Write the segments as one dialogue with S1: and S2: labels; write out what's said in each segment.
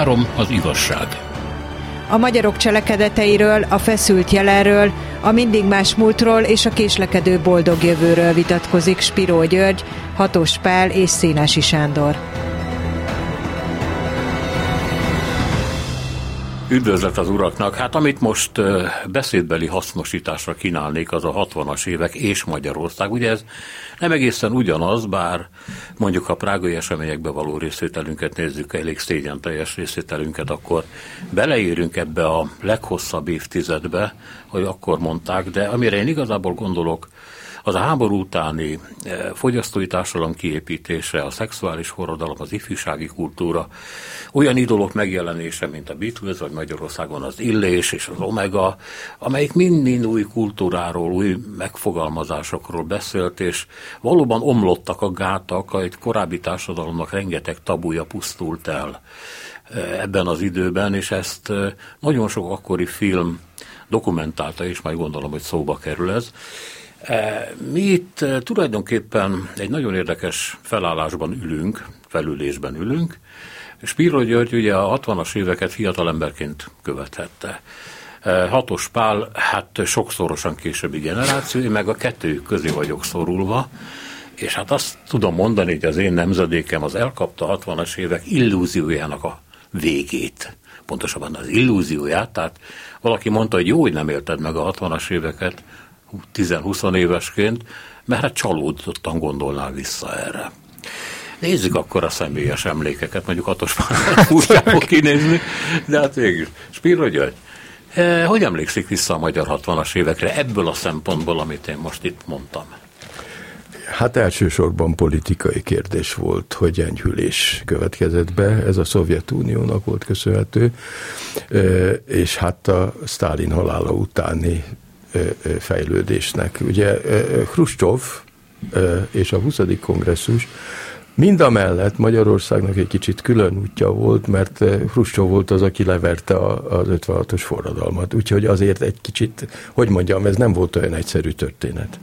S1: Három az igazság.
S2: A magyarok cselekedeteiről, a feszült jelenről, a mindig más múltról és a késlekedő boldog jövőről vitatkozik Spiró György, Hatos Pál és Szénási Sándor.
S1: Üdvözlet az uraknak! Hát amit most beszédbeli hasznosításra kínálnék, az a 60-as évek és Magyarország. Ugye ez nem egészen ugyanaz, bár mondjuk a prágai eseményekbe való részvételünket nézzük, elég szégyen teljes részvételünket, akkor beleérünk ebbe a leghosszabb évtizedbe, hogy akkor mondták, de amire én igazából gondolok, az háború utáni eh, fogyasztói társadalom kiépítése, a szexuális forradalom, az ifjúsági kultúra, olyan idolok megjelenése, mint a Beatles, vagy Magyarországon az Illés és az Omega, amelyik mind-mind új kultúráról, új megfogalmazásokról beszélt, és valóban omlottak a gátak, egy korábbi társadalomnak rengeteg tabuja pusztult el eh, ebben az időben, és ezt eh, nagyon sok akkori film dokumentálta, és majd gondolom, hogy szóba kerül ez. E, mi itt e, tulajdonképpen egy nagyon érdekes felállásban ülünk, felülésben ülünk. Spiro György ugye a 60-as éveket fiatalemberként követhette. E, Hatos Pál, hát sokszorosan későbbi generáció, én meg a kettő közé vagyok szorulva, és hát azt tudom mondani, hogy az én nemzedékem az elkapta a 60-as évek illúziójának a végét. Pontosabban az illúzióját, tehát valaki mondta, hogy jó, hogy nem élted meg a 60-as éveket, 10-20 évesként, mert hát csalódottan gondolnál vissza erre. Nézzük akkor a személyes emlékeket, mondjuk Atos úgy fog kinézni, de hát végül. Spiro György, eh, hogy emlékszik vissza a magyar 60-as évekre ebből a szempontból, amit én most itt mondtam?
S3: Hát elsősorban politikai kérdés volt, hogy enyhülés következett be, ez a Szovjetuniónak volt köszönhető, eh, és hát a Sztálin halála utáni fejlődésnek. Ugye Khrushchev és a 20. kongresszus Mind a mellett Magyarországnak egy kicsit külön útja volt, mert Khrushchev volt az, aki leverte az 56-os forradalmat. Úgyhogy azért egy kicsit, hogy mondjam, ez nem volt olyan egyszerű történet.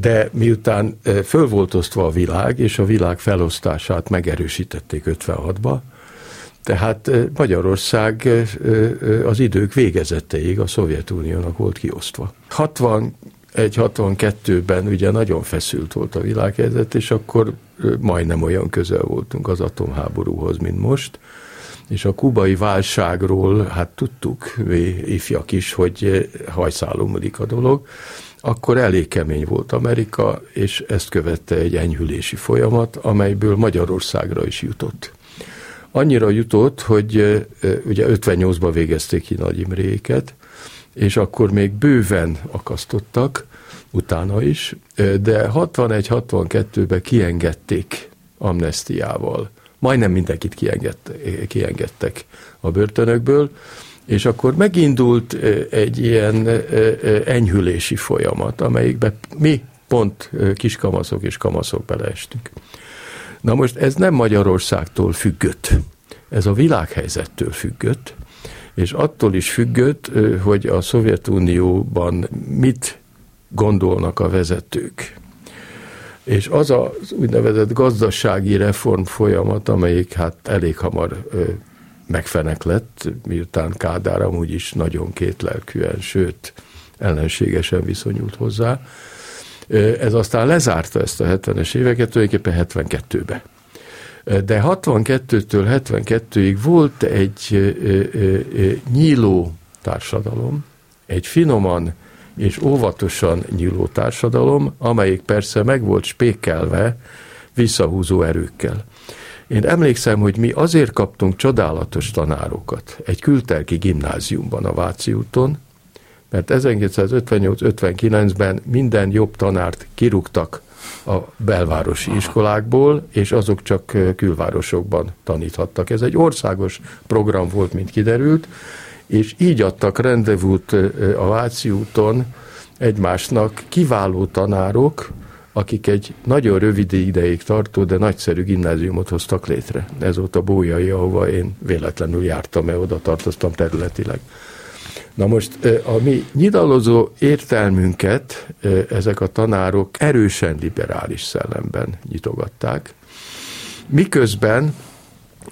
S3: De miután föl volt osztva a világ, és a világ felosztását megerősítették 56-ba, tehát Magyarország az idők végezeteig a Szovjetuniónak volt kiosztva. 61-62-ben ugye nagyon feszült volt a világhelyzet, és akkor majdnem olyan közel voltunk az atomháborúhoz, mint most. És a kubai válságról, hát tudtuk, mi ifjak is, hogy hajszálomlik a dolog, akkor elég kemény volt Amerika, és ezt követte egy enyhülési folyamat, amelyből Magyarországra is jutott annyira jutott, hogy ugye 58-ban végezték ki Nagy Imréket, és akkor még bőven akasztottak, utána is, de 61-62-ben kiengedték amnestiával. Majdnem mindenkit kienged, kiengedtek a börtönökből, és akkor megindult egy ilyen enyhülési folyamat, amelyikbe mi pont kiskamaszok és kamaszok beleestünk. Na most ez nem Magyarországtól függött, ez a világhelyzettől függött, és attól is függött, hogy a Szovjetunióban mit gondolnak a vezetők. És az az úgynevezett gazdasági reform folyamat, amelyik hát elég hamar megfenek lett, miután Kádár amúgy is nagyon kétlelkűen, sőt ellenségesen viszonyult hozzá, ez aztán lezárta ezt a 70-es éveket, tulajdonképpen 72-be. De 62-től 72-ig volt egy nyíló társadalom, egy finoman és óvatosan nyíló társadalom, amelyik persze meg volt spékelve visszahúzó erőkkel. Én emlékszem, hogy mi azért kaptunk csodálatos tanárokat egy kültelki gimnáziumban a Váci úton, mert 1958-59-ben minden jobb tanárt kirúgtak a belvárosi iskolákból, és azok csak külvárosokban taníthattak. Ez egy országos program volt, mint kiderült, és így adtak rendezvút a Váci úton egymásnak kiváló tanárok, akik egy nagyon rövid ideig tartó, de nagyszerű gimnáziumot hoztak létre. Ez volt a Bójai, ahova én véletlenül jártam, mert oda tartoztam területileg. Na most a mi nyilazó értelmünket ezek a tanárok erősen liberális szellemben nyitogatták, miközben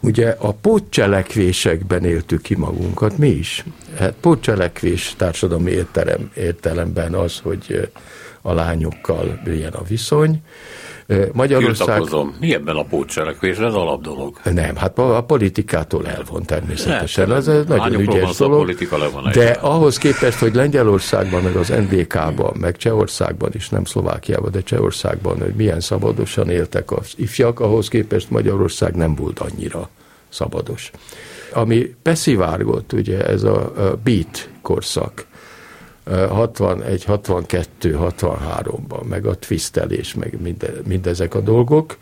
S3: ugye a pótcselekvésekben éltük ki magunkat, mi is. Hát pótcselekvés társadalmi értelem, értelemben az, hogy a lányokkal milyen a viszony,
S1: Magyarország... Tiltakozom. Mi ebben a pótcselekvés? Ez alapdolog.
S3: Nem, hát a politikától elvon természetesen. Ez egy nagyon ügyes dolog. De ahhoz képest, hogy Lengyelországban, meg az NDK-ban, meg Csehországban is, nem Szlovákiában, de Csehországban, hogy milyen szabadosan éltek az ifjak, ahhoz képest Magyarország nem volt annyira szabados. Ami beszivárgott, ugye ez a beat korszak, 61, 62, 63-ban, meg a twistelés, meg minde, mindezek a dolgok.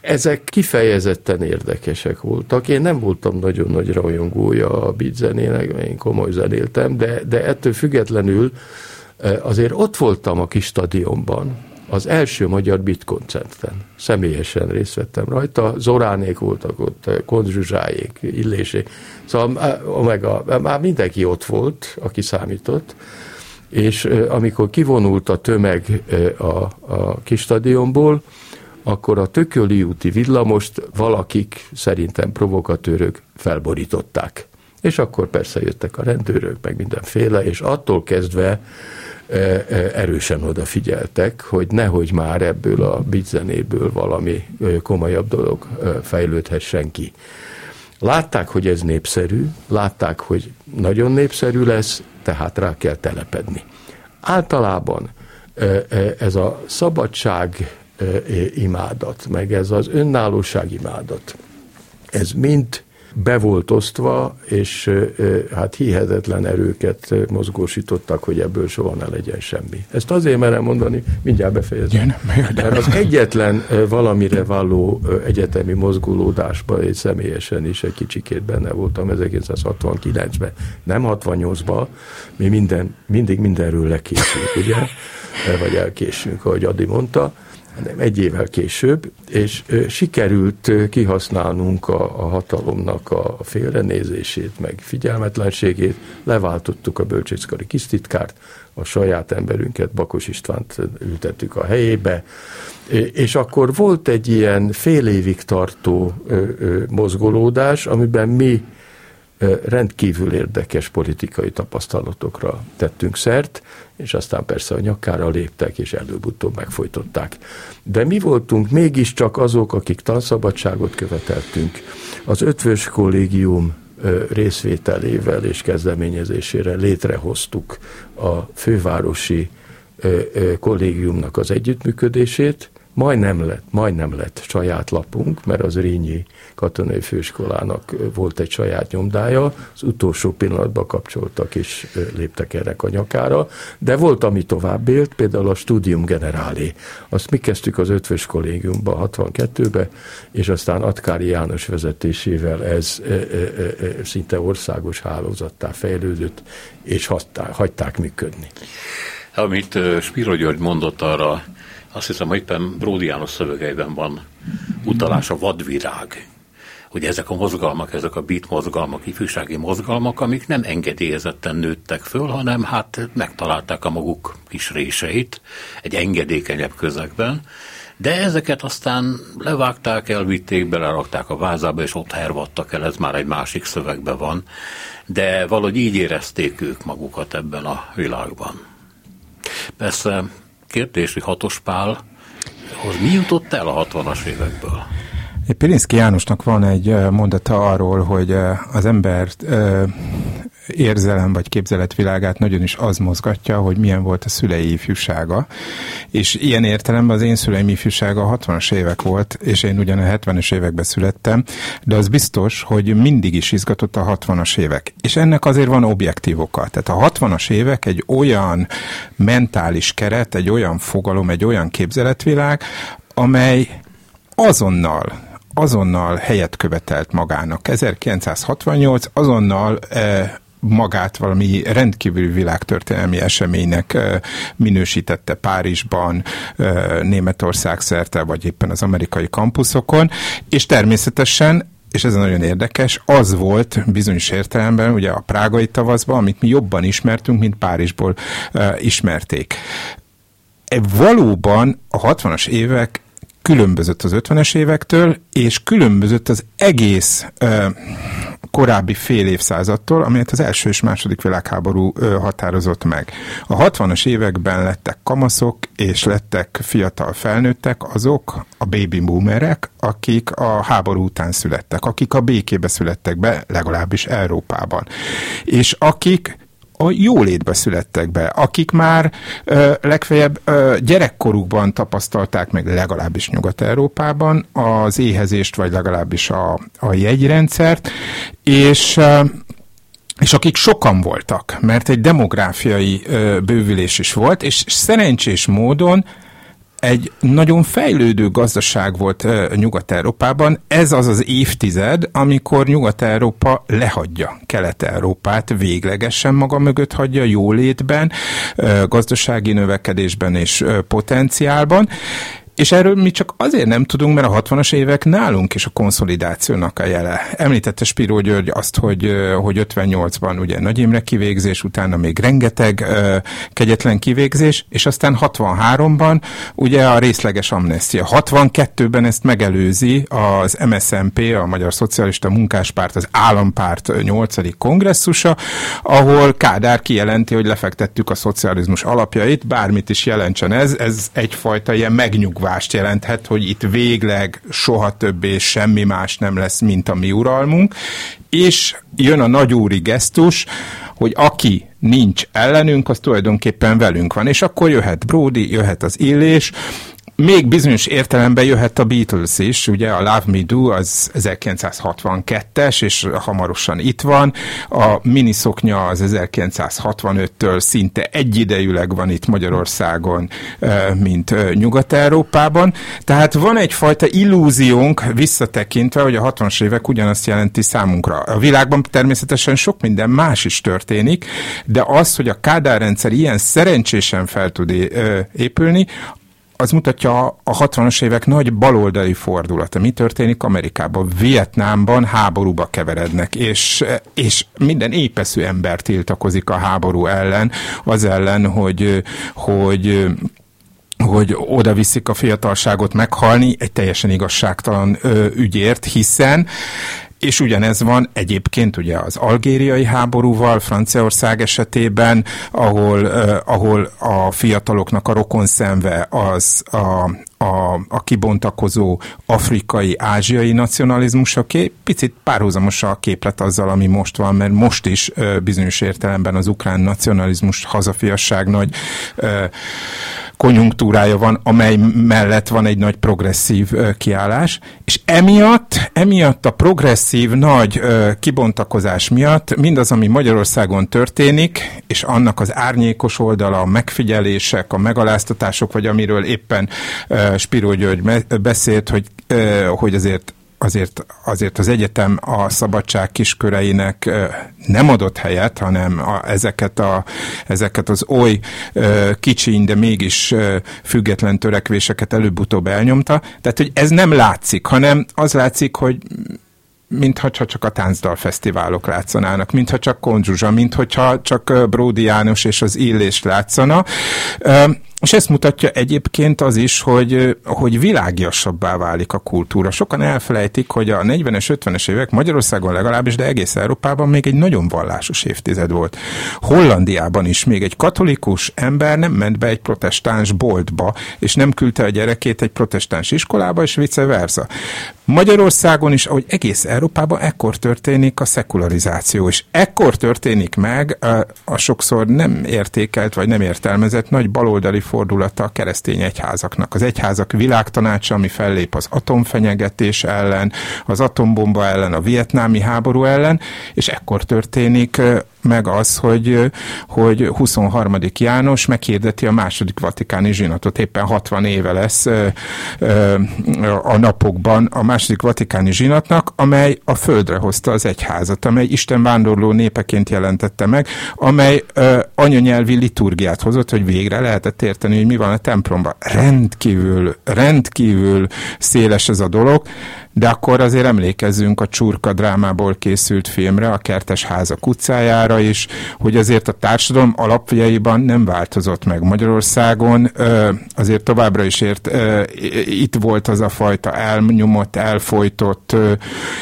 S3: Ezek kifejezetten érdekesek voltak. Én nem voltam nagyon nagy rajongója a beat zenének, én komoly zenéltem, de, de ettől függetlenül azért ott voltam a kis stadionban, az első magyar beat koncerten. Személyesen részt vettem rajta. Zoránék voltak ott, Konzsuzsáék, Illésék. Szóval meg a, már mindenki ott volt, aki számított és amikor kivonult a tömeg a, a kis stadionból, akkor a Tököli úti villamost valakik, szerintem provokatőrök felborították. És akkor persze jöttek a rendőrök, meg mindenféle, és attól kezdve erősen odafigyeltek, hogy nehogy már ebből a bizzenéből valami komolyabb dolog fejlődhessen ki. Látták, hogy ez népszerű, látták, hogy nagyon népszerű lesz, tehát rá kell telepedni. Általában ez a szabadság imádat, meg ez az önállóság imádat, ez mind be volt osztva, és hát hihetetlen erőket mozgósítottak, hogy ebből soha ne legyen semmi. Ezt azért merem mondani, mindjárt befejezem. Mert az egyetlen valamire való egyetemi mozgulódásban, egy személyesen is egy kicsikét benne voltam 1969-ben, nem 68-ban, mi minden, mindig mindenről lekésünk, ugye? Vagy elkésünk, ahogy Adi mondta, hanem egy évvel később, és sikerült kihasználnunk a, a hatalomnak a félrenézését, meg figyelmetlenségét, leváltottuk a bölcsészkari kisztitkárt, a saját emberünket, Bakos Istvánt ültettük a helyébe, és akkor volt egy ilyen fél évig tartó mozgolódás, amiben mi rendkívül érdekes politikai tapasztalatokra tettünk szert, és aztán persze a nyakára léptek, és előbb-utóbb megfojtották. De mi voltunk mégiscsak azok, akik tanszabadságot követeltünk. Az ötvös kollégium részvételével és kezdeményezésére létrehoztuk a fővárosi kollégiumnak az együttműködését, majdnem lett, majdnem lett saját lapunk, mert az Rényi katonai főiskolának volt egy saját nyomdája, az utolsó pillanatban kapcsoltak és léptek erre a nyakára, de volt, ami tovább élt, például a Studium Generálé. Azt mi kezdtük az ötvös kollégiumba 62-be, és aztán Atkári János vezetésével ez szinte országos hálózattá fejlődött, és hagyták, hagyták működni.
S1: Amit Spiro György mondott arra, azt hiszem, hogy éppen Bródi János szövegeiben van utalás a vadvirág. Hogy ezek a mozgalmak, ezek a beat mozgalmak, ifjúsági mozgalmak, amik nem engedélyezetten nőttek föl, hanem hát megtalálták a maguk kis réseit egy engedékenyebb közegben, de ezeket aztán levágták, elvitték, belerakták a vázába, és ott hervadtak el, ez már egy másik szövegben van, de valahogy így érezték ők magukat ebben a világban. Persze kérdés, hogy hatos pál, hoz mi jutott el a 60-as évekből?
S4: Pirinszki Jánosnak van egy mondata arról, hogy az ember érzelem vagy képzeletvilágát nagyon is az mozgatja, hogy milyen volt a szülei ifjúsága. És ilyen értelemben az én szüleim ifjúsága a 60-as évek volt, és én ugyan a 70-es években születtem, de az biztos, hogy mindig is izgatott a 60-as évek. És ennek azért van objektív oka. Tehát a 60-as évek egy olyan mentális keret, egy olyan fogalom, egy olyan képzeletvilág, amely azonnal azonnal helyet követelt magának. 1968 azonnal eh, magát valami rendkívüli világtörténelmi eseménynek minősítette Párizsban, Németország szerte, vagy éppen az amerikai kampuszokon, és természetesen és ez nagyon érdekes, az volt bizonyos értelemben ugye a prágai tavaszban, amit mi jobban ismertünk, mint Párizsból uh, ismerték. E valóban a 60-as évek különbözött az 50-es évektől, és különbözött az egész ö, korábbi fél évszázadtól, amelyet az első és második világháború határozott meg. A 60-as években lettek kamaszok, és lettek fiatal felnőttek, azok a baby boomerek, akik a háború után születtek, akik a békébe születtek be, legalábbis Európában. És akik a jólétbe születtek be, akik már ö, legfeljebb ö, gyerekkorukban tapasztalták meg legalábbis Nyugat-Európában az éhezést, vagy legalábbis a, a jegyrendszert, és ö, és akik sokan voltak, mert egy demográfiai ö, bővülés is volt, és szerencsés módon egy nagyon fejlődő gazdaság volt Nyugat-Európában. Ez az az évtized, amikor Nyugat-Európa lehagyja Kelet-Európát, véglegesen maga mögött hagyja jólétben, gazdasági növekedésben és potenciálban, és erről mi csak azért nem tudunk, mert a 60-as évek nálunk is a konszolidációnak a jele. Említette Spiró György azt, hogy, hogy 58-ban ugye Nagy Imre kivégzés, utána még rengeteg kegyetlen kivégzés, és aztán 63-ban ugye a részleges amnestia. 62-ben ezt megelőzi az MSZMP, a Magyar Szocialista Munkáspárt, az Állampárt 8. kongresszusa, ahol Kádár kijelenti, hogy lefektettük a szocializmus alapjait, bármit is jelentsen ez, ez egyfajta ilyen megnyugvás megnyugvást jelenthet, hogy itt végleg soha többé semmi más nem lesz, mint a mi uralmunk, és jön a nagyúri gesztus, hogy aki nincs ellenünk, az tulajdonképpen velünk van. És akkor jöhet Brody, jöhet az illés, még bizonyos értelemben jöhet a Beatles is, ugye a Love Me Do az 1962-es, és hamarosan itt van, a miniszoknya az 1965-től szinte egyidejűleg van itt Magyarországon, mint Nyugat-Európában, tehát van egyfajta illúziónk visszatekintve, hogy a 60-as évek ugyanazt jelenti számunkra. A világban természetesen sok minden más is történik, de az, hogy a Kádár rendszer ilyen szerencsésen fel tud épülni, az mutatja a 60-as évek nagy baloldali fordulata. Mi történik Amerikában? Vietnámban háborúba keverednek, és, és minden épeszű ember tiltakozik a háború ellen, az ellen, hogy, hogy hogy oda viszik a fiatalságot meghalni egy teljesen igazságtalan ö, ügyért, hiszen és ugyanez van egyébként ugye az algériai háborúval, Franciaország esetében, ahol, uh, ahol a fiataloknak a rokon szemve az a, a, a kibontakozó afrikai, ázsiai nacionalizmusoké, picit párhuzamos a képlet azzal, ami most van, mert most is uh, bizonyos értelemben az ukrán nacionalizmus, hazafiasság nagy uh, konjunktúrája van, amely mellett van egy nagy progresszív kiállás, és emiatt, emiatt a progresszív nagy kibontakozás miatt mindaz, ami Magyarországon történik, és annak az árnyékos oldala, a megfigyelések, a megaláztatások, vagy amiről éppen Spiró György beszélt, hogy, hogy azért azért, azért az egyetem a szabadság kisköreinek nem adott helyet, hanem a, ezeket, a, ezeket az oly kicsiny, de mégis független törekvéseket előbb-utóbb elnyomta. Tehát, hogy ez nem látszik, hanem az látszik, hogy mintha csak a táncdal fesztiválok látszanának, mintha csak Konzsuzsa, mintha csak Bródi János és az Illés látszana. És ezt mutatja egyébként az is, hogy, hogy világiasabbá válik a kultúra. Sokan elfelejtik, hogy a 40-es, 50-es évek Magyarországon legalábbis, de egész Európában még egy nagyon vallásos évtized volt. Hollandiában is még egy katolikus ember nem ment be egy protestáns boltba, és nem küldte a gyerekét egy protestáns iskolába, és vice versa. Magyarországon is, ahogy egész Európában, ekkor történik a szekularizáció, és ekkor történik meg a, a sokszor nem értékelt vagy nem értelmezett nagy baloldali fordulata a keresztény egyházaknak. Az egyházak világtanácsa, ami fellép az atomfenyegetés ellen, az atombomba ellen, a vietnámi háború ellen, és ekkor történik meg az, hogy, hogy 23. János meghirdeti a második vatikáni zsinatot. Éppen 60 éve lesz a napokban a második vatikáni zsinatnak, amely a földre hozta az egyházat, amely Isten vándorló népeként jelentette meg, amely anyanyelvi liturgiát hozott, hogy végre lehetett érteni megérteni, hogy mi van a templomban. Rendkívül, rendkívül széles ez a dolog, de akkor azért emlékezzünk a Csurka drámából készült filmre, a Kertes háza utcájára is, hogy azért a társadalom alapjaiban nem változott meg Magyarországon, azért továbbra is ért, itt volt az a fajta elnyomott, elfolytott,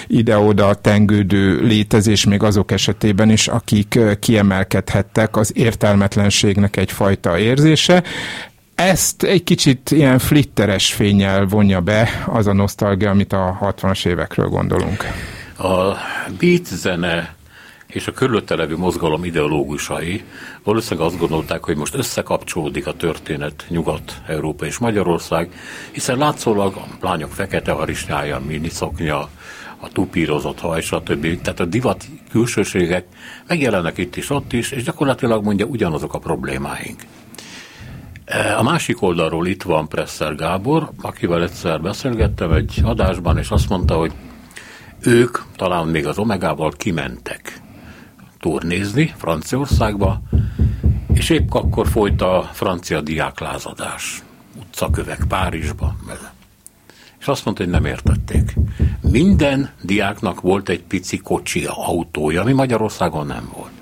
S4: ide-oda tengődő létezés még azok esetében is, akik kiemelkedhettek az értelmetlenségnek egyfajta érzése. Ezt egy kicsit ilyen flitteres fényel vonja be az a nosztalgia, amit a 60-as évekről gondolunk.
S1: A beat zene és a körülötte levő mozgalom ideológusai valószínűleg azt gondolták, hogy most összekapcsolódik a történet Nyugat-Európa és Magyarország, hiszen látszólag a lányok fekete harisnyája, miniszoknya, a tupírozott haj, stb. Tehát a divat külsőségek megjelennek itt is, ott is, és gyakorlatilag mondja ugyanazok a problémáink. E, a másik oldalról itt van Presser Gábor, akivel egyszer beszélgettem egy adásban, és azt mondta, hogy ők talán még az Omegával kimentek turnézni Franciaországba, és épp akkor folyt a francia diáklázadás, utcakövek Párizsba. És azt mondta, hogy nem értették. Minden diáknak volt egy pici kocsia, autója, ami Magyarországon nem volt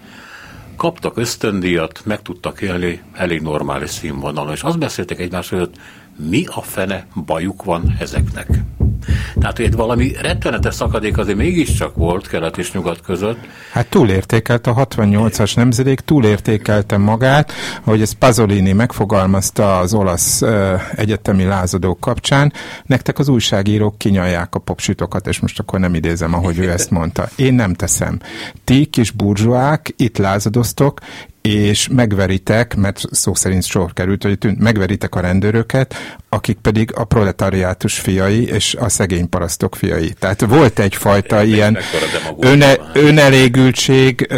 S1: kaptak ösztöndíjat, meg tudtak élni elég normális színvonalon, és azt beszéltek egymás között, mi a fene bajuk van ezeknek. Tehát, hogy valami rettenetes szakadék azért mégiscsak volt kelet és nyugat között.
S4: Hát túlértékelt a 68-as nemzedék, túlértékelte magát, ahogy ezt Pazolini megfogalmazta az olasz uh, egyetemi lázadók kapcsán, nektek az újságírók kinyalják a popsütokat, és most akkor nem idézem, ahogy ő ezt mondta. Én nem teszem. Ti kis burzsóák itt lázadoztok, és megveritek, mert szó szerint sor került, hogy tűnt, megveritek a rendőröket, akik pedig a proletariátus fiai és a szegény parasztok fiai. Tehát volt egyfajta Én ilyen öne, önelégültség,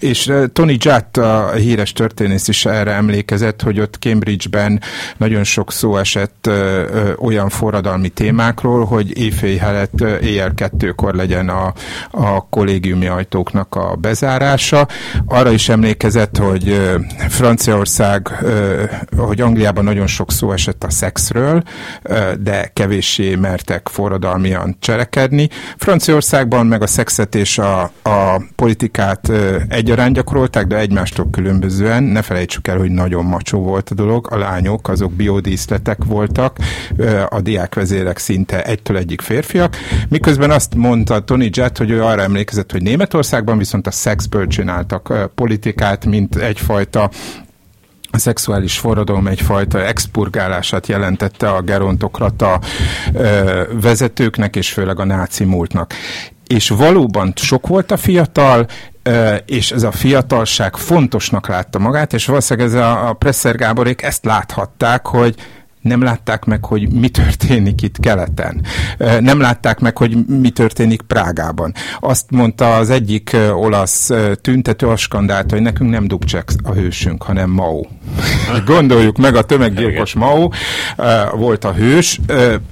S4: és Tony Jatt, a híres történész is erre emlékezett, hogy ott Cambridge-ben nagyon sok szó esett olyan forradalmi témákról, hogy éjfél helyett éjjel kettőkor legyen a, a kollégiumi ajtóknak a bezárása. Arra is emlékezett, említett, hogy Franciaország, hogy Angliában nagyon sok szó esett a szexről, de kevéssé mertek forradalmian cselekedni. Franciaországban meg a szexet és a, a politikát egyaránt gyakorolták, de egymástól különbözően. Ne felejtsük el, hogy nagyon macsó volt a dolog. A lányok azok biodíszletek voltak, a diákvezérek szinte egytől egyik férfiak. Miközben azt mondta Tony Jett, hogy ő arra emlékezett, hogy Németországban viszont a szexből csináltak politikát, mint egyfajta a szexuális forradalom egyfajta expurgálását jelentette a gerontokrata ö, vezetőknek, és főleg a náci múltnak. És valóban sok volt a fiatal, és ez a fiatalság fontosnak látta magát, és valószínűleg ez a, a Presser Gáborék ezt láthatták, hogy nem látták meg, hogy mi történik itt keleten. Nem látták meg, hogy mi történik Prágában. Azt mondta az egyik olasz tüntető, a skandálta, hogy nekünk nem Dubcsek a hősünk, hanem Mao. Gondoljuk meg, a tömeggyilkos Mao volt a hős,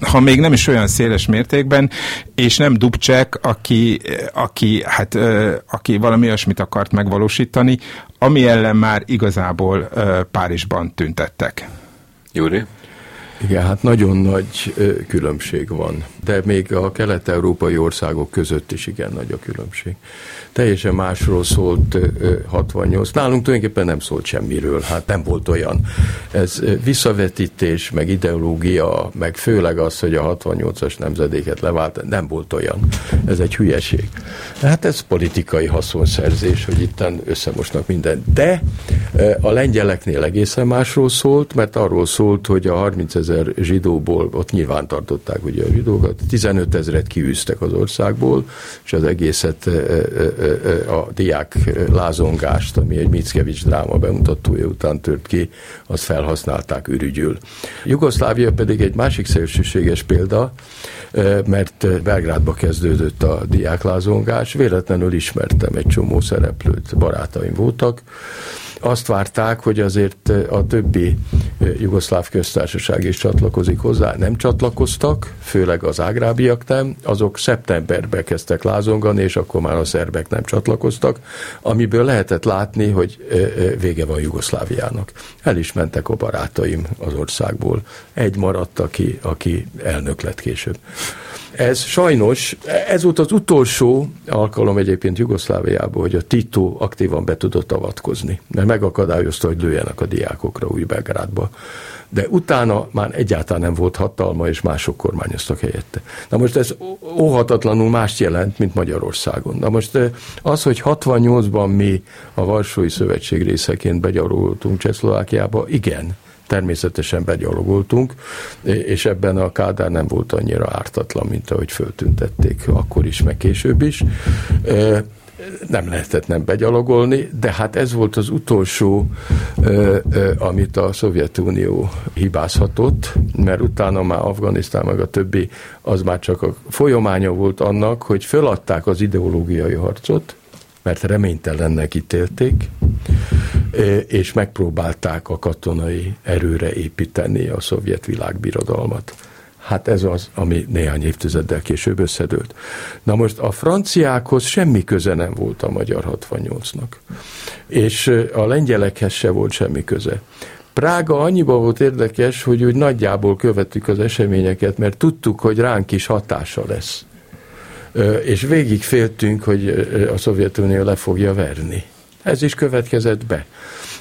S4: ha még nem is olyan széles mértékben, és nem Dubcsek, aki, aki, hát, aki valami olyasmit akart megvalósítani, ami ellen már igazából Párizsban tüntettek.
S1: Júri?
S3: Igen, hát nagyon nagy különbség van, de még a kelet-európai országok között is igen nagy a különbség teljesen másról szólt 68. Nálunk tulajdonképpen nem szólt semmiről, hát nem volt olyan. Ez visszavetítés, meg ideológia, meg főleg az, hogy a 68-as nemzedéket levált, nem volt olyan. Ez egy hülyeség. Hát ez politikai haszonszerzés, hogy itten összemosnak mindent. De a lengyeleknél egészen másról szólt, mert arról szólt, hogy a 30 ezer zsidóból, ott nyilván tartották ugye a zsidókat, 15 ezeret kiűztek az országból, és az egészet a diák lázongást, ami egy Mickiewicz dráma bemutatója után tört ki, azt felhasználták ürügyül. Jugoszlávia pedig egy másik szélsőséges példa, mert Belgrádba kezdődött a diáklázongás, véletlenül ismertem egy csomó szereplőt, barátaim voltak, azt várták, hogy azért a többi jugoszláv köztársaság is csatlakozik hozzá. Nem csatlakoztak, főleg az ágrábiak nem, azok szeptemberben kezdtek lázongani, és akkor már a szerbek nem csatlakoztak, amiből lehetett látni, hogy vége van Jugoszláviának. El is mentek a barátaim az országból. Egy maradt, aki, aki elnök lett később. Ez sajnos, ez volt az utolsó alkalom egyébként Jugoszláviában, hogy a Tito aktívan be tudott avatkozni, mert megakadályozta, hogy lőjenek a diákokra új Belgrádba. De utána már egyáltalán nem volt hatalma, és mások kormányoztak helyette. Na most ez óhatatlanul mást jelent, mint Magyarországon. Na most eh, az, hogy 68-ban mi a Varsói Szövetség részeként begyarultunk Csehszlovákiába, igen, természetesen begyalogoltunk, és ebben a Kádár nem volt annyira ártatlan, mint ahogy föltüntették akkor is, meg később is. Nem lehetett nem begyalogolni, de hát ez volt az utolsó, amit a Szovjetunió hibázhatott, mert utána már Afganisztán meg a többi, az már csak a folyamánya volt annak, hogy föladták az ideológiai harcot, mert reménytelennek ítélték, és megpróbálták a katonai erőre építeni a szovjet világbirodalmat. Hát ez az, ami néhány évtizeddel később összedőlt. Na most a franciákhoz semmi köze nem volt a magyar 68-nak. És a lengyelekhez se volt semmi köze. Prága annyiban volt érdekes, hogy úgy nagyjából követtük az eseményeket, mert tudtuk, hogy ránk is hatása lesz. És végig féltünk, hogy a Szovjetunió le fogja verni. Ez is következett be.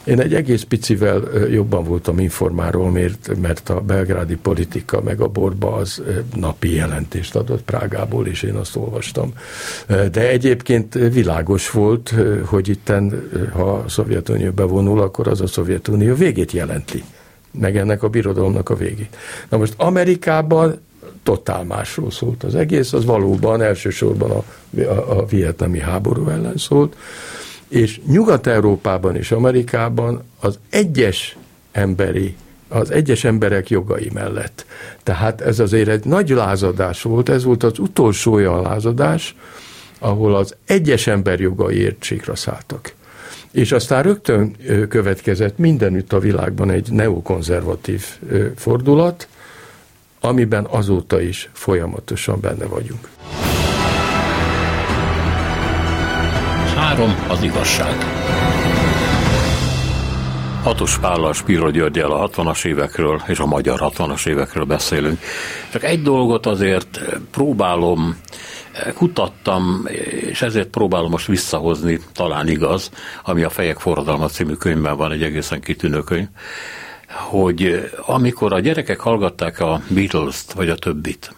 S3: Én egy egész picivel jobban voltam informáról, mert, mert a belgrádi politika meg a borba az napi jelentést adott Prágából, és én azt olvastam. De egyébként világos volt, hogy itten, ha a Szovjetunió bevonul, akkor az a Szovjetunió végét jelenti meg ennek a birodalomnak a végét. Na most Amerikában totál másról szólt az egész, az valóban elsősorban a, a, a vietnami háború ellen szólt, és Nyugat-Európában és Amerikában az egyes emberi az egyes emberek jogai mellett. Tehát ez azért egy nagy lázadás volt, ez volt az utolsó olyan lázadás, ahol az egyes ember jogai értségre szálltak. És aztán rögtön következett mindenütt a világban egy neokonzervatív fordulat, amiben azóta is folyamatosan benne vagyunk.
S1: Három az igazság. Hatos Pállal, Spiro Györgyel a 60-as évekről és a magyar 60-as évekről beszélünk. Csak egy dolgot azért próbálom, kutattam, és ezért próbálom most visszahozni, talán igaz, ami a Fejek Forradalma című könyvben van, egy egészen kitűnő könyv, hogy amikor a gyerekek hallgatták a Beatles-t, vagy a többit,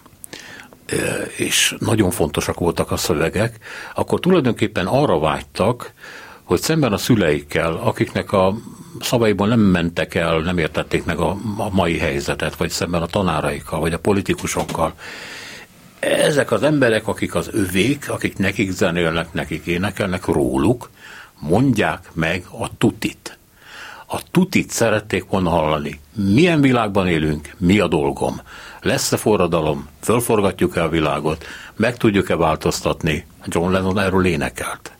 S1: és nagyon fontosak voltak a szövegek, akkor tulajdonképpen arra vágytak, hogy szemben a szüleikkel, akiknek a szavaiból nem mentek el, nem értették meg a, a mai helyzetet, vagy szemben a tanáraikkal, vagy a politikusokkal, ezek az emberek, akik az övék, akik nekik zenélnek, nekik énekelnek róluk, mondják meg a tutit. A tutit szerették volna hallani. Milyen világban élünk, mi a dolgom lesz-e forradalom, fölforgatjuk-e a világot, meg tudjuk-e változtatni. John Lennon erről énekelt.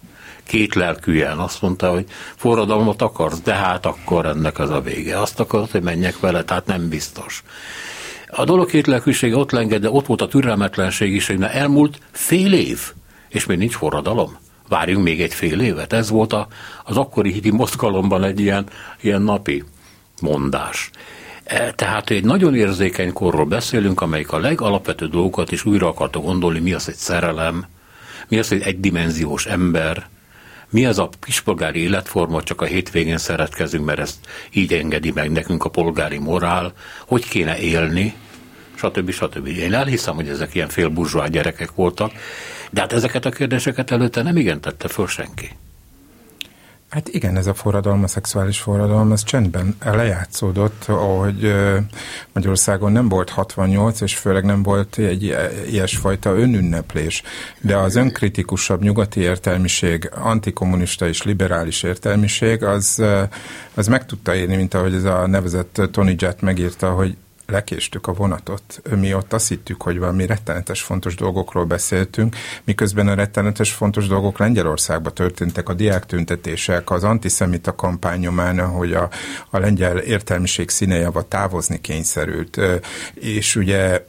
S1: Két lelkűen azt mondta, hogy forradalmat akarsz, de hát akkor ennek az a vége. Azt akarod, hogy menjek vele, tehát nem biztos. A dolog két lelkűsége ott lenged, de ott volt a türelmetlenség is, hogy elmúlt fél év, és még nincs forradalom. Várjunk még egy fél évet. Ez volt a, az akkori hidi mozgalomban egy ilyen, ilyen napi mondás. E, tehát egy nagyon érzékeny korról beszélünk, amelyik a legalapvető dolgokat is újra akarta gondolni, mi az egy szerelem, mi az egy egydimenziós ember, mi az a kispolgári életforma, csak a hétvégén szeretkezünk, mert ezt így engedi meg nekünk a polgári morál, hogy kéne élni, stb. stb. Én elhiszem, hogy ezek ilyen félburzsóá gyerekek voltak, de hát ezeket a kérdéseket előtte nem igen tette föl senki.
S4: Hát igen, ez a forradalom, a szexuális forradalom, ez csendben lejátszódott, hogy Magyarországon nem volt 68, és főleg nem volt egy ilyesfajta önünneplés, de az önkritikusabb nyugati értelmiség, antikommunista és liberális értelmiség, az, az meg tudta érni, mint ahogy ez a nevezett Tony Jett megírta, hogy lekéstük a vonatot. Mi ott azt hittük, hogy valami rettenetes fontos dolgokról beszéltünk, miközben a rettenetes fontos dolgok Lengyelországban történtek, a diáktüntetések, az antiszemita kampány nyomán, hogy a, a lengyel értelmiség színejava távozni kényszerült. És ugye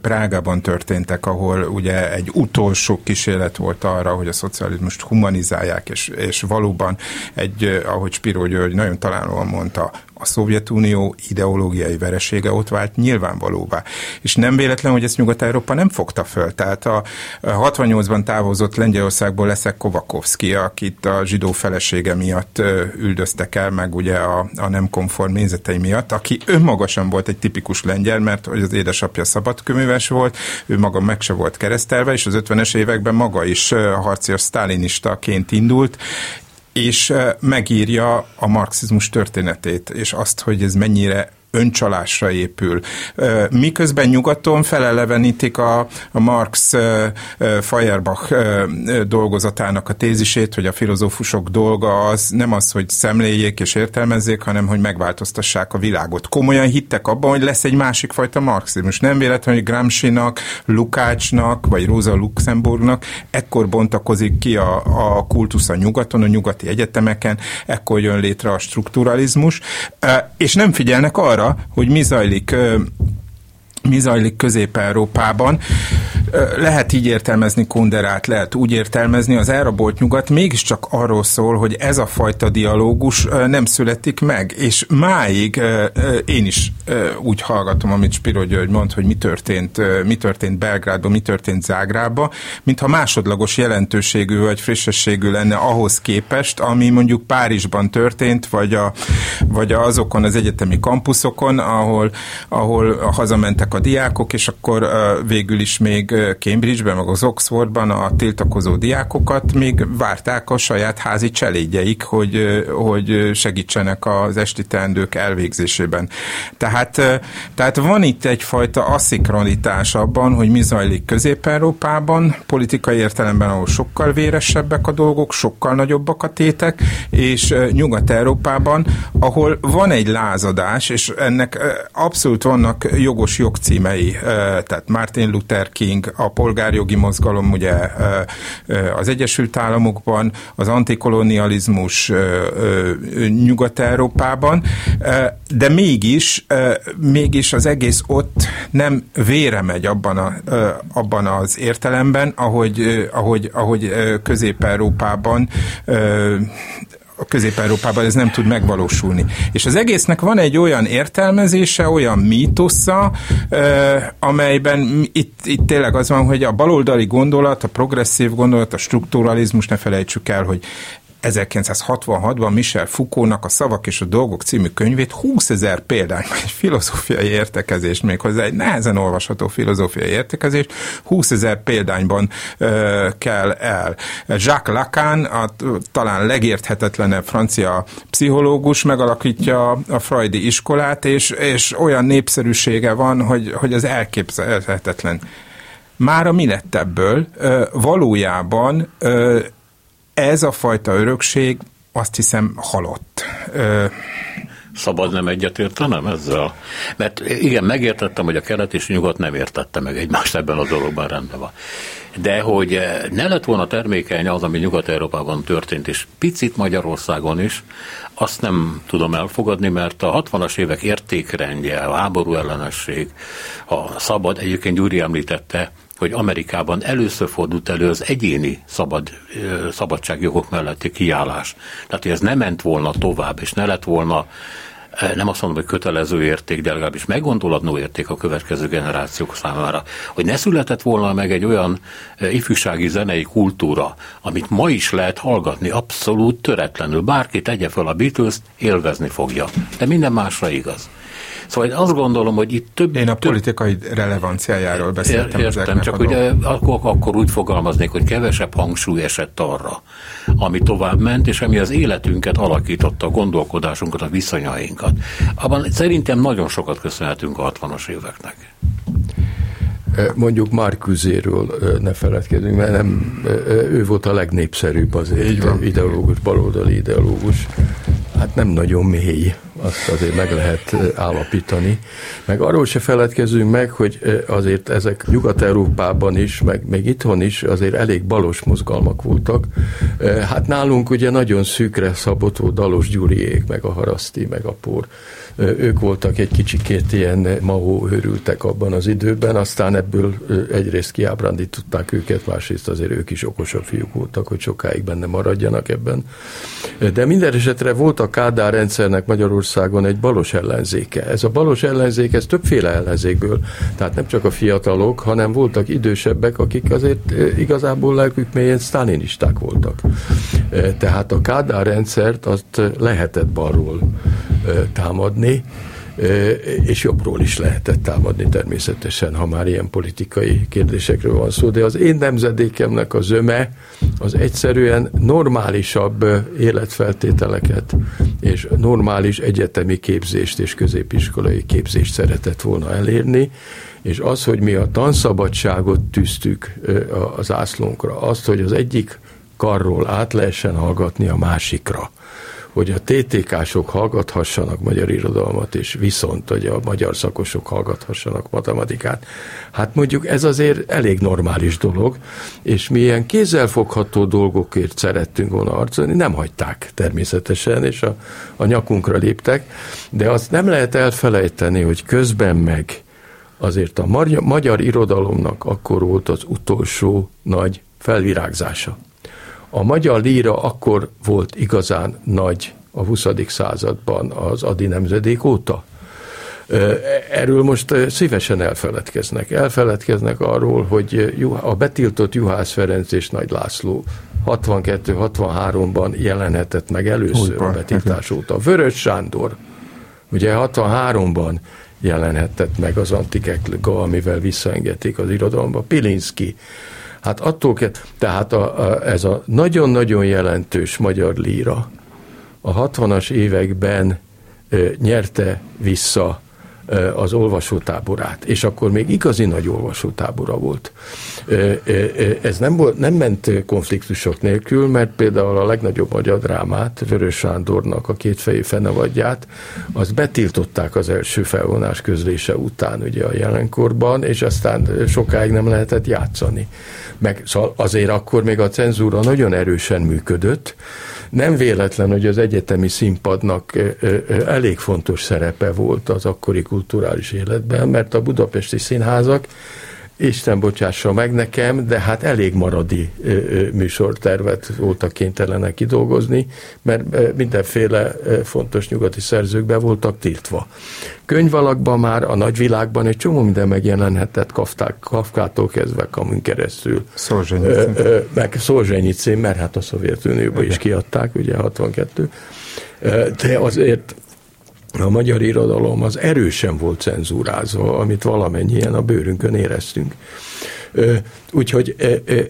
S4: Prágában történtek, ahol ugye egy utolsó kísérlet volt arra, hogy a szocializmust humanizálják, és, és valóban egy, ahogy Spiro György nagyon találóan mondta, a Szovjetunió ideológiai veresége ott vált nyilvánvalóvá. És nem véletlen, hogy ezt Nyugat-Európa nem fogta föl. Tehát a 68-ban távozott Lengyelországból Leszek Kovakovszki, akit a zsidó felesége miatt üldöztek el, meg ugye a, a nem konform nézetei miatt, aki önmagasan volt egy tipikus lengyel, mert hogy az édesapja szabadköműves volt, ő maga meg se volt keresztelve, és az 50-es években maga is harcias sztálinistaként indult, és megírja a marxizmus történetét, és azt, hogy ez mennyire öncsalásra épül. Miközben nyugaton felelevenítik a, a Marx Feuerbach dolgozatának a tézisét, hogy a filozófusok dolga az nem az, hogy szemléljék és értelmezzék, hanem hogy megváltoztassák a világot. Komolyan hittek abban, hogy lesz egy másik fajta marxizmus. Nem véletlen, hogy Gramscinak, Lukácsnak, vagy Rosa Luxemburgnak ekkor bontakozik ki a, a kultusz a nyugaton, a nyugati egyetemeken, ekkor jön létre a strukturalizmus, és nem figyelnek arra, arra, hogy mi zajlik mi zajlik Közép-Európában. Lehet így értelmezni Kunderát, lehet úgy értelmezni, az elrabolt nyugat mégiscsak arról szól, hogy ez a fajta dialógus nem születik meg, és máig én is úgy hallgatom, amit Spiro György mond, hogy mi történt, mi történt Belgrádban, mi történt Zágrában, mintha másodlagos jelentőségű vagy frissességű lenne ahhoz képest, ami mondjuk Párizsban történt, vagy, a, vagy azokon az egyetemi kampuszokon, ahol, ahol hazamentek a diákok, és akkor végül is még Cambridge-ben, meg az Oxfordban a tiltakozó diákokat még várták a saját házi cselédjeik, hogy, hogy segítsenek az esti teendők elvégzésében. Tehát, tehát van itt egyfajta aszikronitás abban, hogy mi zajlik Közép-Európában, politikai értelemben, ahol sokkal véresebbek a dolgok, sokkal nagyobbak a tétek, és Nyugat-Európában, ahol van egy lázadás, és ennek abszolút vannak jogos jog címei, tehát Martin Luther King, a polgárjogi mozgalom ugye az Egyesült Államokban, az antikolonializmus Nyugat-Európában, de mégis, mégis az egész ott nem vére megy abban, a, abban az értelemben, ahogy, ahogy, ahogy Közép-Európában a Közép-Európában ez nem tud megvalósulni. És az egésznek van egy olyan értelmezése, olyan mítosza, amelyben itt, itt tényleg az van, hogy a baloldali gondolat, a progresszív gondolat, a strukturalizmus, ne felejtsük el, hogy 1966-ban Michel Foucault-nak a Szavak és a Dolgok című könyvét 20 ezer példány, egy filozófiai értekezést még hozzá, egy nehezen olvasható filozófiai értekezést 20 ezer példányban ö, kell el. Jacques Lacan, a talán legérthetetlenebb francia pszichológus megalakítja a Freudi iskolát, és, és olyan népszerűsége van, hogy, hogy az elképzelhetetlen. Már a mi lett ebből? Valójában ez a fajta örökség azt hiszem halott. Ö,
S1: Szabad nem egyetértenem ezzel? Mert igen, megértettem, hogy a kelet és nyugat nem értette meg egymást ebben a dologban rendben van. De hogy ne lett volna termékeny az, ami Nyugat-Európában történt, és picit Magyarországon is, azt nem tudom elfogadni, mert a 60-as évek értékrendje, a háború ellenesség, a szabad, egyébként Gyuri említette, hogy Amerikában először fordult elő az egyéni szabad, szabadságjogok melletti kiállás. Tehát, hogy ez nem ment volna tovább, és ne lett volna nem azt mondom, hogy kötelező érték, de legalábbis meggondolatnó érték a következő generációk számára, hogy ne született volna meg egy olyan ifjúsági zenei kultúra, amit ma is lehet hallgatni abszolút töretlenül. Bárki tegye fel a Beatles, élvezni fogja. De minden másra igaz. Szóval én azt gondolom, hogy itt több...
S4: Én a
S1: több,
S4: politikai relevanciájáról beszéltem.
S1: Értem, csak ugye akkor, akkor úgy fogalmaznék, hogy kevesebb hangsúly esett arra, ami tovább ment, és ami az életünket alakította, a gondolkodásunkat, a viszonyainkat. Abban szerintem nagyon sokat köszönhetünk a 60-as éveknek.
S3: Mondjuk Marcuzéről ne feledkezzünk, mert nem, ő volt a legnépszerűbb azért ideológus, baloldali ideológus. Hát nem nagyon mély azt azért meg lehet állapítani. Meg arról se feledkezünk meg, hogy azért ezek Nyugat-Európában is, meg még itthon is azért elég balos mozgalmak voltak. Hát nálunk ugye nagyon szűkre szabott volt Dalos Gyuriék, meg a Haraszti, meg a Pór ők voltak egy kicsikét ilyen mahó őrültek abban az időben, aztán ebből egyrészt kiábrándították őket, másrészt azért ők is okosabb fiúk voltak, hogy sokáig benne maradjanak ebben. De minden esetre volt a Kádár rendszernek Magyarországon egy balos ellenzéke. Ez a balos ellenzék, ez többféle ellenzékből, tehát nem csak a fiatalok, hanem voltak idősebbek, akik azért igazából lelkük mélyen sztálinisták voltak. Tehát a Kádár rendszert azt lehetett balról támadni, és jobbról is lehetett támadni természetesen, ha már ilyen politikai kérdésekről van szó, de az én nemzedékemnek a zöme az egyszerűen normálisabb életfeltételeket és normális egyetemi képzést és középiskolai képzést szeretett volna elérni, és az, hogy mi a tanszabadságot tűztük az ászlónkra, azt, hogy az egyik karról át lehessen hallgatni a másikra, hogy a TTK-sok hallgathassanak magyar irodalmat, és viszont, hogy a magyar szakosok hallgathassanak matematikát. Hát mondjuk ez azért elég normális dolog, és mi ilyen kézzelfogható dolgokért szerettünk volna harcolni, nem hagyták természetesen, és a, a nyakunkra léptek, de azt nem lehet elfelejteni, hogy közben meg azért a magyar, magyar irodalomnak akkor volt az utolsó nagy felvirágzása. A magyar líra akkor volt igazán nagy a 20. században az Adi nemzedék óta. Erről most szívesen elfeledkeznek. Elfeledkeznek arról, hogy a betiltott Juhász Ferenc és Nagy László 62-63-ban jelenhetett meg először Újban. a betiltás óta. Vörös Sándor, ugye 63-ban jelenhetett meg az Antikekliga, amivel visszaengedték az irodalomba. Pilinszki Hát attól kell, tehát a, a, ez a nagyon-nagyon jelentős magyar líra a 60-as években ö, nyerte vissza az olvasótáborát, és akkor még igazi nagy olvasótábora volt. Ez nem, volt, nem ment konfliktusok nélkül, mert például a legnagyobb magyar drámát, Vörös Sándornak a kétfejű fenavadját, azt betiltották az első felvonás közlése után ugye a jelenkorban, és aztán sokáig nem lehetett játszani. Meg szóval azért akkor még a cenzúra nagyon erősen működött, nem véletlen, hogy az egyetemi színpadnak elég fontos szerepe volt az akkori kulturális életben, mert a budapesti színházak Isten bocsássa meg nekem, de hát elég maradi műsortervet voltak kénytelenek kidolgozni, mert mindenféle fontos nyugati szerzőkbe voltak tiltva. Könyvalakban már a nagyvilágban egy csomó minden megjelenhetett Kafták, Kafkától kezdve Kamun keresztül. Szolzsenyicin. Meg Szolzsenyicin, mert hát a Szovjetunióban is kiadták, ugye 62. De azért a magyar irodalom az erősen volt cenzúrázva, amit valamennyien a bőrünkön éreztünk. Úgyhogy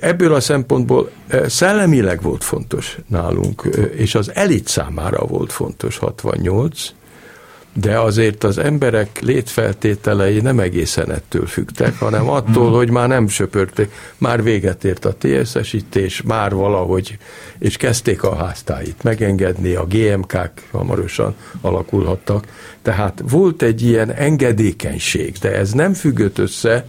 S3: ebből a szempontból szellemileg volt fontos nálunk, és az elit számára volt fontos 68, de azért az emberek létfeltételei nem egészen ettől fügtek, hanem attól, hogy már nem söpörték, már véget ért a TSS-ítés, már valahogy, és kezdték a háztáit megengedni, a GMK-k hamarosan alakulhattak. Tehát volt egy ilyen engedékenység, de ez nem függött össze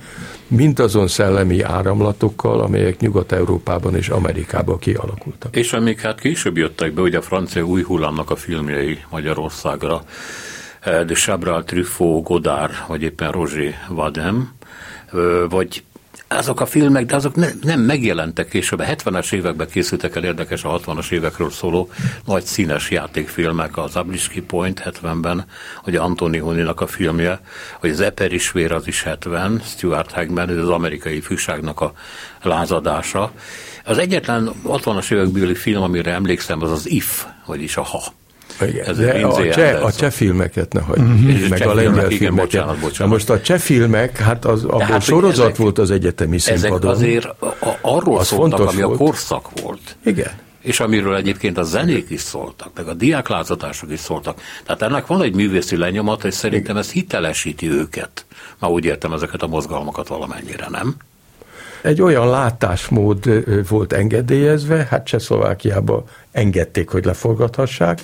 S3: mint azon szellemi áramlatokkal, amelyek Nyugat-Európában és Amerikában kialakultak.
S1: És amik hát később jöttek be, ugye a francia új hullámnak a filmjei Magyarországra, de Chabral, Truffaut, Godard, vagy éppen Roger Vadem, vagy azok a filmek, de azok ne, nem megjelentek később. A 70-es években készültek el érdekes a 60-as évekről szóló nagy színes játékfilmek, az Abliski Point 70-ben, hogy Antoni Honinak a filmje, vagy az Eperisvér az is 70, Stuart Hagman, ez az amerikai fűságnak a lázadása. Az egyetlen 60-as évekbeli film, amire emlékszem, az az If, vagyis a Ha
S3: igen, de a, cseh, a cseh filmeket ne hagyjuk, mm-hmm. meg a lengyel filmeket. Bocsánat, bocsánat. Na most a cseh filmek, hát az, abból hát, sorozat ezek, volt az egyetemi színpadon.
S1: Ezek azért a, arról az szóltak, ami volt. a korszak volt.
S3: Igen.
S1: És amiről egyébként a zenék is szóltak, meg a diáklázatások is szóltak. Tehát ennek van egy művészi lenyomata, és szerintem ez hitelesíti őket. Már úgy értem ezeket a mozgalmakat valamennyire, nem?
S3: Egy olyan látásmód volt engedélyezve, hát Csehszlovákiában engedték, hogy leforgathassák,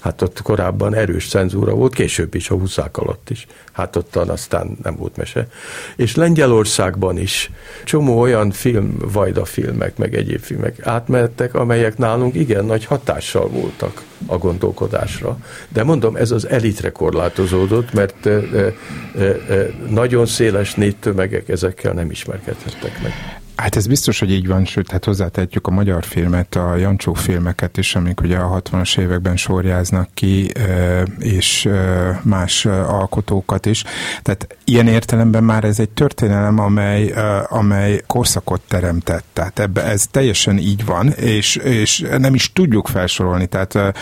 S3: Hát ott korábban erős cenzúra volt, később is, a huszák alatt is. Hát ottan aztán nem volt mese. És Lengyelországban is csomó olyan film, Vajda filmek, meg egyéb filmek átmehettek, amelyek nálunk igen nagy hatással voltak a gondolkodásra. De mondom, ez az elitre korlátozódott, mert e, e, e, nagyon széles négytömegek ezekkel nem ismerkedhettek meg.
S4: Hát ez biztos, hogy így van, sőt, hát hozzátehetjük a magyar filmet, a Jancsó filmeket is, amik ugye a 60-as években sorjáznak ki, és más alkotókat is. Tehát ilyen értelemben már ez egy történelem, amely, amely korszakot teremtett. Tehát ebbe ez teljesen így van, és, és nem is tudjuk felsorolni. Tehát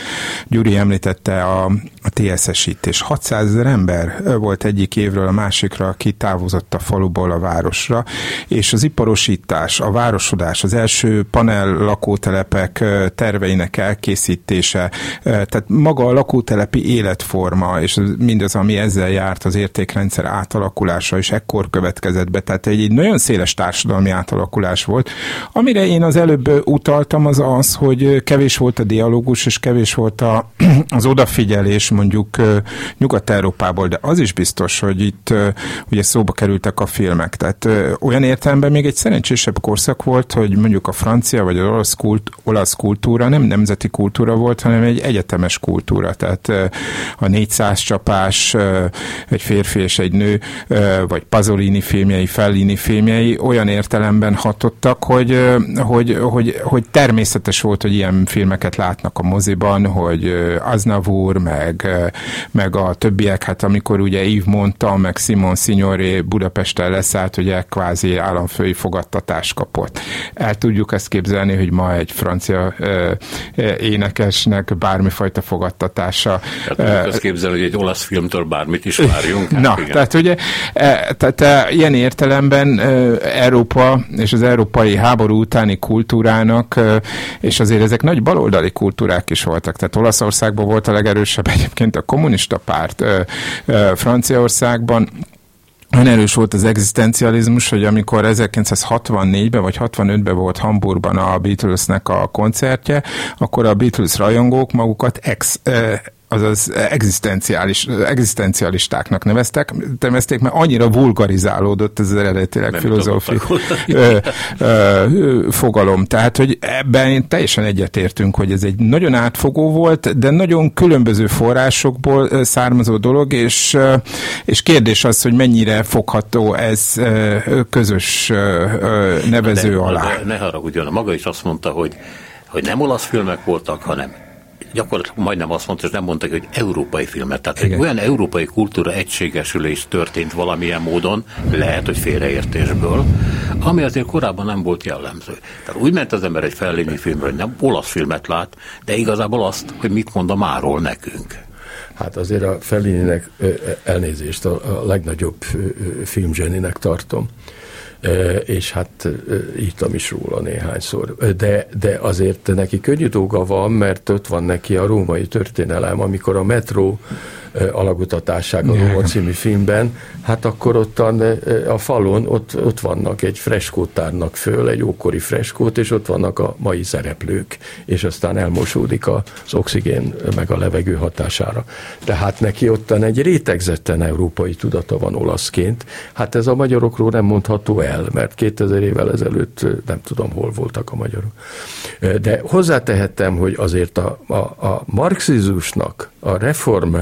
S4: Gyuri említette a, a TSS-itt, 600 ezer ember volt egyik évről a másikra, aki távozott a faluból a városra, és az iparosít kialakítás, a városodás, az első panel lakótelepek terveinek elkészítése, tehát maga a lakótelepi életforma, és mindaz, ami ezzel járt, az értékrendszer átalakulása, és ekkor következett be. Tehát egy, egy nagyon széles társadalmi átalakulás volt. Amire én az előbb utaltam, az az, hogy kevés volt a dialógus, és kevés volt a, az odafigyelés mondjuk Nyugat-Európából, de az is biztos, hogy itt ugye szóba kerültek a filmek. Tehát olyan értelemben még egy szerencsés szerencsésebb korszak volt, hogy mondjuk a francia vagy az olasz, kult, olasz kultúra nem nemzeti kultúra volt, hanem egy egyetemes kultúra. Tehát a 400 csapás, egy férfi és egy nő, vagy Pasolini filmjei, Fellini filmjei olyan értelemben hatottak, hogy, hogy, hogy, hogy természetes volt, hogy ilyen filmeket látnak a moziban, hogy Aznavour, meg, meg a többiek, hát amikor ugye Yves mondta, meg Simon Signore Budapesten leszállt, ugye kvázi államfői fogadtat támogatást kapott. El tudjuk ezt képzelni, hogy ma egy francia ö, énekesnek bármifajta fogadtatása.
S1: Hát tudjuk képzelni, hogy egy olasz filmtől bármit is várjunk.
S4: Hát Na, igen. tehát ugye e, tehát ilyen értelemben Európa és az európai háború utáni kultúrának, és azért ezek nagy baloldali kultúrák is voltak. Tehát Olaszországban volt a legerősebb egyébként a kommunista párt, Franciaországban olyan erős volt az egzisztencializmus, hogy amikor 1964-ben vagy 65-ben volt Hamburgban a Beatlesnek a koncertje, akkor a Beatles rajongók magukat ex, azaz egzisztenciális, egzisztencialistáknak neveztek, nevezték, mert annyira vulgarizálódott ez az eredetileg filozófi fogalom. Tehát, hogy ebben teljesen egyetértünk, hogy ez egy nagyon átfogó volt, de nagyon különböző forrásokból származó dolog, és, és kérdés az, hogy mennyire fogható ez közös nevező
S1: de,
S4: alá.
S1: De ne haragudjon, maga is azt mondta, hogy, hogy nem olasz filmek voltak, hanem gyakorlatilag majdnem azt mondta, hogy nem mondta, hogy európai filmet. Tehát Igen. egy olyan európai kultúra egységesülés történt valamilyen módon, lehet, hogy félreértésből, ami azért korábban nem volt jellemző. Tehát úgy ment az ember egy fellényi filmről, hogy nem olasz filmet lát, de igazából azt, hogy mit mond a máról nekünk.
S3: Hát azért a Fellininek elnézést a legnagyobb filmzseninek tartom és hát írtam is róla néhányszor. De, de azért neki könnyű dolga van, mert ott van neki a római történelem, amikor a metró alagutatásság a Roma című filmben, hát akkor ottan a falon ott, ott vannak egy freskót tárnak föl, egy ókori freskót, és ott vannak a mai szereplők, és aztán elmosódik az oxigén meg a levegő hatására. Tehát neki ottan egy rétegzetten európai tudata van olaszként. Hát ez a magyarokról nem mondható el, mert 2000 évvel ezelőtt nem tudom, hol voltak a magyarok. De hozzátehettem, hogy azért a, a, a marxizmusnak a reform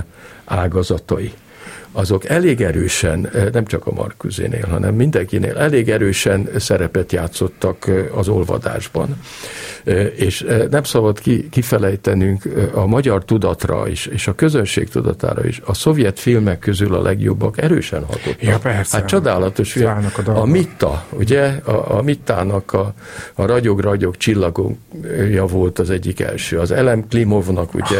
S3: ágazatai, azok elég erősen, eh, nem csak a Marküzénél, hanem mindenkinél elég erősen szerepet játszottak eh, az olvadásban. Eh, és nem szabad kifelejtenünk a magyar tudatra is, és a közönség tudatára is. A szovjet filmek közül a legjobbak erősen hatottak.
S4: Ja, persze.
S3: Hát csodálatos film. A, a Mitta, ugye? A, a Mittának a, a ragyog-ragyog csillagja volt az egyik első. Az Elem Klimovnak ugye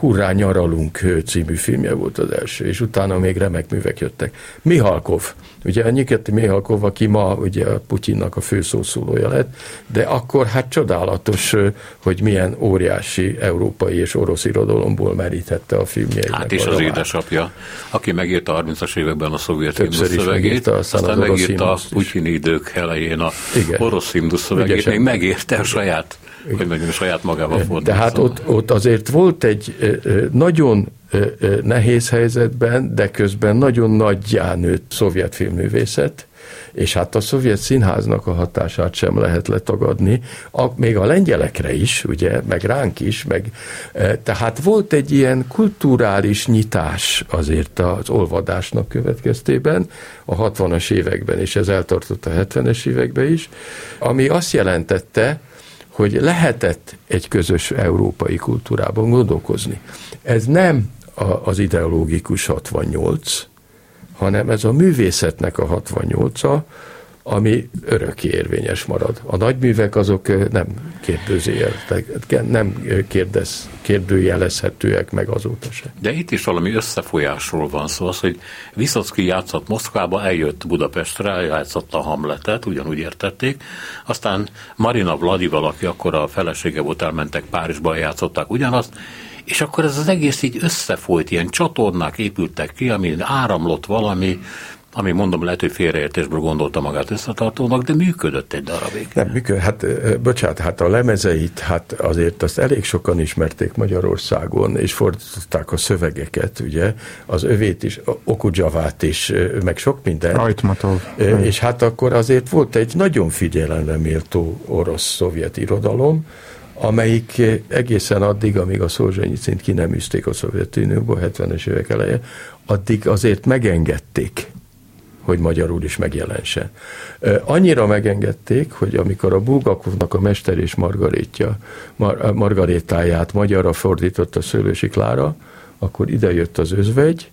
S3: Hurrá nyaralunk című filmje volt az első, és utána még remek művek jöttek. Mihalkov, ugye Nyiketi Mihalkov, aki ma ugye a Putyinnak a főszószólója lett, de akkor hát csodálatos, hogy milyen óriási európai és orosz irodalomból meríthette a filmjeit.
S1: Hát és az édesapja, aki megírta a 30-as években a szovjet szövegét, aztán megírta a Putyini idők elején a Igen. orosz szövegét, még megérte a saját hogy mondjam, saját magával fordítson.
S3: De hát ott, ott azért volt egy nagyon nehéz helyzetben, de közben nagyon nagyján nőtt szovjet filmművészet, és hát a szovjet színháznak a hatását sem lehet letagadni, a, még a lengyelekre is, ugye, meg ránk is, meg, e, tehát volt egy ilyen kulturális nyitás azért az olvadásnak következtében a 60-as években, és ez eltartott a 70-es években is, ami azt jelentette, hogy lehetett egy közös európai kultúrában gondolkozni. Ez nem az ideológikus 68, hanem ez a művészetnek a 68-a, ami örökké érvényes marad. A nagyművek azok nem nem kérdez, kérdőjelezhetőek meg azóta se.
S1: De itt is valami összefolyásról van szó, az, hogy Viszocki játszott Moszkvába, eljött Budapestre, eljátszotta a Hamletet, ugyanúgy értették, aztán Marina Vladival, aki akkor a felesége volt, elmentek Párizsba, játszották ugyanazt, és akkor ez az egész így összefolyt, ilyen csatornák épültek ki, ami áramlott valami, ami mondom, lehet, hogy félreértésből gondolta magát összetartónak, de működött egy darabig.
S3: Nem, működött. Hát, bocsánat, hát a lemezeit, hát azért azt elég sokan ismerték Magyarországon, és fordították a szövegeket, ugye, az övét is, Okudzsavát is, meg sok minden.
S4: Rajtmatov.
S3: És hát akkor azért volt egy nagyon figyelemre méltó orosz-szovjet irodalom, amelyik egészen addig, amíg a szint ki nem üzték a Szovjetunióból 70-es évek eleje, addig azért megengedték, hogy magyarul is megjelensen. Annyira megengedték, hogy amikor a Bulgakovnak a Mester és Margarétja, Mar- Margarétáját magyarra fordította Szőlősi Klára, akkor idejött az özvegy,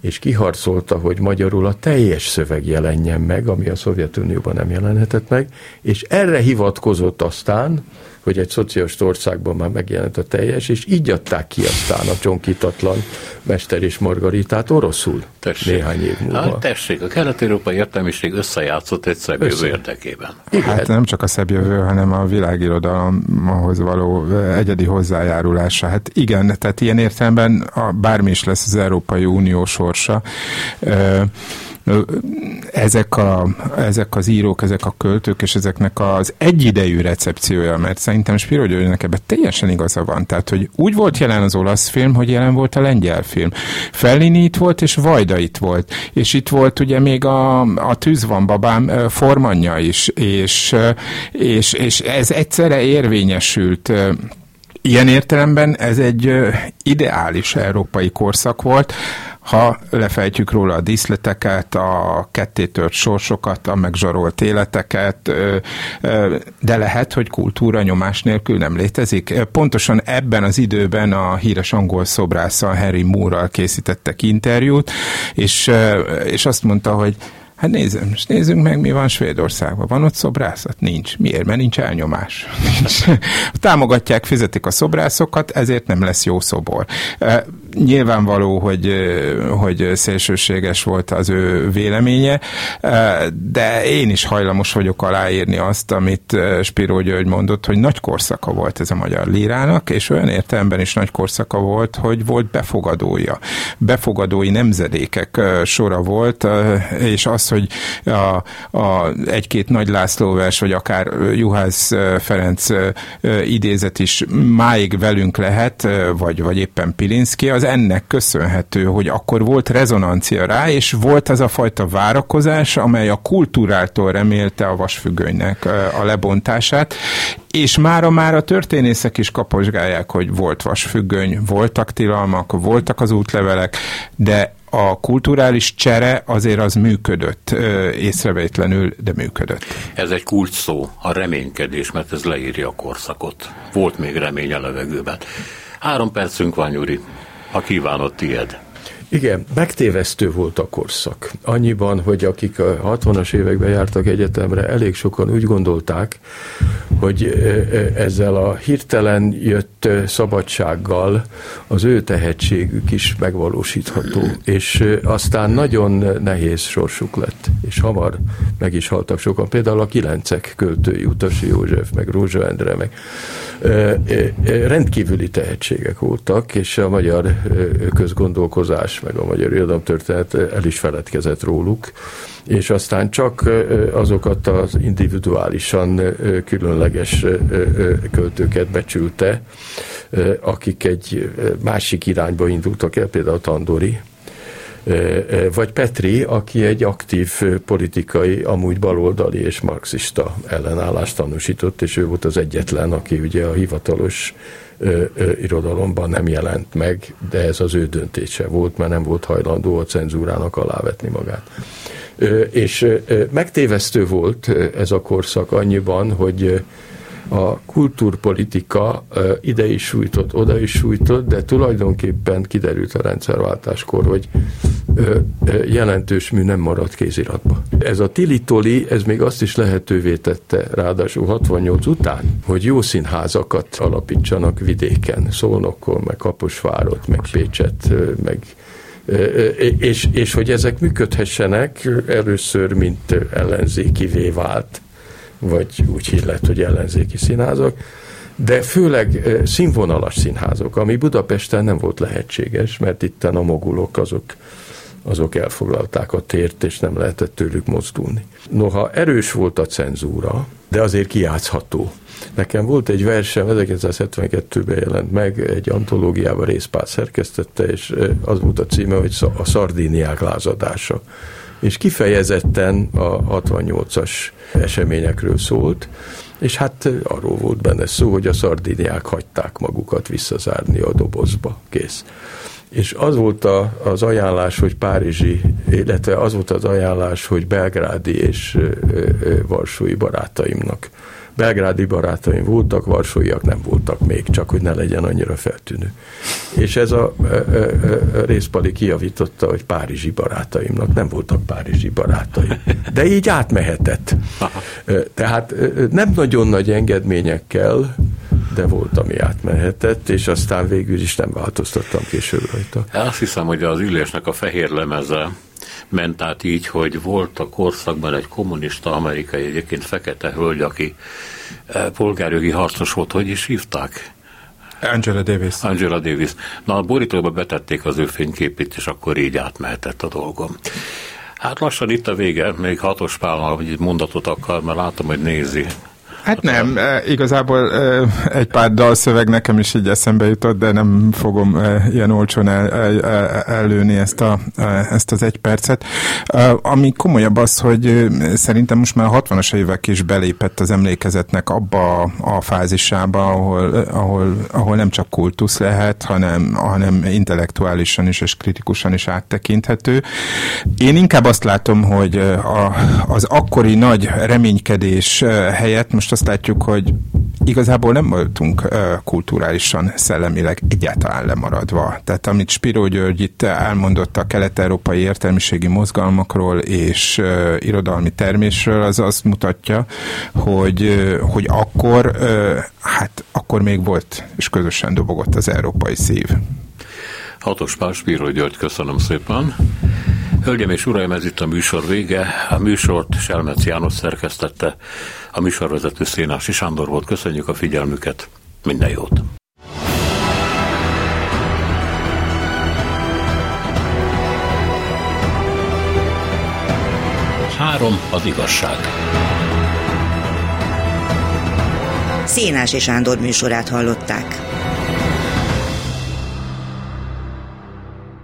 S3: és kiharcolta, hogy magyarul a teljes szöveg jelenjen meg, ami a Szovjetunióban nem jelenhetett meg, és erre hivatkozott aztán, hogy egy szociális országban már megjelent a teljes, és így adták ki aztán a csonkítatlan Mester és Margaritát oroszul tessék. néhány év múlva. Hát
S1: tessék, a kelet-európai értelmiség összejátszott egy szebb jövő érdekében.
S4: Hát nem csak a szebb jövő, hanem a világirodalomhoz való egyedi hozzájárulása. Hát igen, tehát ilyen értelemben a, bármi is lesz az Európai Unió sorsa, ezek, a, ezek az írók, ezek a költők, és ezeknek az egyidejű recepciója, mert szerintem Spiro Györgynek ebben teljesen igaza van. Tehát, hogy úgy volt jelen az olasz film, hogy jelen volt a lengyel film. Fellini itt volt, és Vajda itt volt. És itt volt ugye még a, a Tűz van babám formanya is, és, és, és ez egyszerre érvényesült Ilyen értelemben ez egy ideális európai korszak volt, ha lefejtjük róla a díszleteket, a kettétört sorsokat, a megzsarolt életeket, de lehet, hogy kultúra nyomás nélkül nem létezik. Pontosan ebben az időben a híres angol szobrásszal Harry Moore-ral készítettek interjút, és, és azt mondta, hogy Hát nézzem, és nézzünk meg, mi van Svédországban. Van ott szobrászat? Nincs. Miért? Mert nincs elnyomás. Nincs. Támogatják, fizetik a szobrászokat, ezért nem lesz jó szobor nyilvánvaló, hogy, hogy szélsőséges volt az ő véleménye, de én is hajlamos vagyok aláírni azt, amit Spiró György mondott, hogy nagy korszaka volt ez a magyar lírának, és olyan értelemben is nagy korszaka volt, hogy volt befogadója. Befogadói nemzedékek sora volt, és az, hogy a, a egy-két Nagy László vers, vagy akár Juhász Ferenc idézet is máig velünk lehet, vagy, vagy éppen Pilinszki, az ennek köszönhető, hogy akkor volt rezonancia rá, és volt az a fajta várakozás, amely a kultúrától remélte a vasfüggönynek a lebontását, és mára már a történészek is kaposgálják, hogy volt vasfüggöny, voltak tilalmak, voltak az útlevelek, de a kulturális csere azért az működött, észrevétlenül, de működött.
S1: Ez egy kult szó, a reménykedés, mert ez leírja a korszakot. Volt még remény a levegőben. Három percünk van, Gyuri. A kívánott tied.
S3: Igen, megtévesztő volt a korszak. Annyiban, hogy akik a 60-as években jártak egyetemre, elég sokan úgy gondolták, hogy ezzel a hirtelen jött szabadsággal az ő tehetségük is megvalósítható. És aztán nagyon nehéz sorsuk lett, és hamar meg is haltak sokan. Például a kilencek költői, Utasi József, meg Rózsa Endre, meg rendkívüli tehetségek voltak, és a magyar közgondolkozás András, meg a Magyar Irodalomtörténet el is feledkezett róluk, és aztán csak azokat az individuálisan különleges költőket becsülte, akik egy másik irányba indultak el, például Tandori, vagy Petri, aki egy aktív politikai, amúgy baloldali és marxista ellenállást tanúsított, és ő volt az egyetlen, aki ugye a hivatalos ö, ö, irodalomban nem jelent meg, de ez az ő döntése volt, mert nem volt hajlandó a cenzúrának alávetni magát. Ö, és ö, megtévesztő volt ez a korszak annyiban, hogy a kultúrpolitika ide is sújtott, oda is sújtott, de tulajdonképpen kiderült a rendszerváltáskor, hogy jelentős mű nem maradt kéziratba. Ez a Tilitoli, ez még azt is lehetővé tette, ráadásul 68 után, hogy jó színházakat alapítsanak vidéken, Szolnokkon, meg Kaposvárot, meg Pécset, meg és, és hogy ezek működhessenek, először, mint ellenzékivé vált vagy úgy illet, hogy ellenzéki színházak, de főleg színvonalas színházok, ami Budapesten nem volt lehetséges, mert itt a mogulok azok, azok elfoglalták a tért, és nem lehetett tőlük mozdulni. Noha erős volt a cenzúra, de azért kiátszható. Nekem volt egy versem, 1972-ben jelent meg, egy antológiában részpár szerkesztette, és az volt a címe, hogy a szardíniák lázadása és kifejezetten a 68-as eseményekről szólt, és hát arról volt benne szó, hogy a szardiniák hagyták magukat visszazárni a dobozba, kész. És az volt a, az ajánlás, hogy párizsi, illetve az volt az ajánlás, hogy belgrádi és varsói barátaimnak belgrádi barátaim voltak, varsóiak nem voltak még, csak hogy ne legyen annyira feltűnő. És ez a, részpali kiavította, hogy párizsi barátaimnak nem voltak párizsi barátaim. De így átmehetett. Tehát nem nagyon nagy engedményekkel, de volt, ami átmehetett, és aztán végül is nem változtattam később rajta.
S1: Azt hiszem, hogy az ülésnek a fehér lemeze ment át így, hogy volt a korszakban egy kommunista amerikai, egyébként fekete hölgy, aki eh, polgárjogi harcos volt, hogy is hívták?
S4: Angela Davis.
S1: Angela Davis. Na, a borítóba betették az ő fényképét, és akkor így átmehetett a dolgom. Hát lassan itt a vége, még hatos pálnal egy mondatot akar, mert látom, hogy nézi.
S4: Hát nem, igazából egy pár dalszöveg nekem is így eszembe jutott, de nem fogom ilyen olcsón el, el, ellőni ezt, a, ezt az egy percet. Ami komolyabb az, hogy szerintem most már a 60-as évek is belépett az emlékezetnek abba a fázisába, ahol, ahol, ahol nem csak kultusz lehet, hanem, hanem intellektuálisan is és kritikusan is áttekinthető. Én inkább azt látom, hogy a, az akkori nagy reménykedés helyett most azt látjuk, hogy igazából nem voltunk kulturálisan, szellemileg egyáltalán lemaradva. Tehát amit Spiró György itt elmondott a kelet-európai értelmiségi mozgalmakról és irodalmi termésről, az azt mutatja, hogy, hogy akkor, hát akkor még volt, és közösen dobogott az európai szív.
S1: Hatos Pál Spiró György, köszönöm szépen. Hölgyem és uraim, ez itt a műsor vége. A műsort Selmec János szerkesztette, a műsorvezető Szénási Sándor volt. Köszönjük a figyelmüket, minden jót! Három az igazság.
S5: Szénási Sándor műsorát hallották.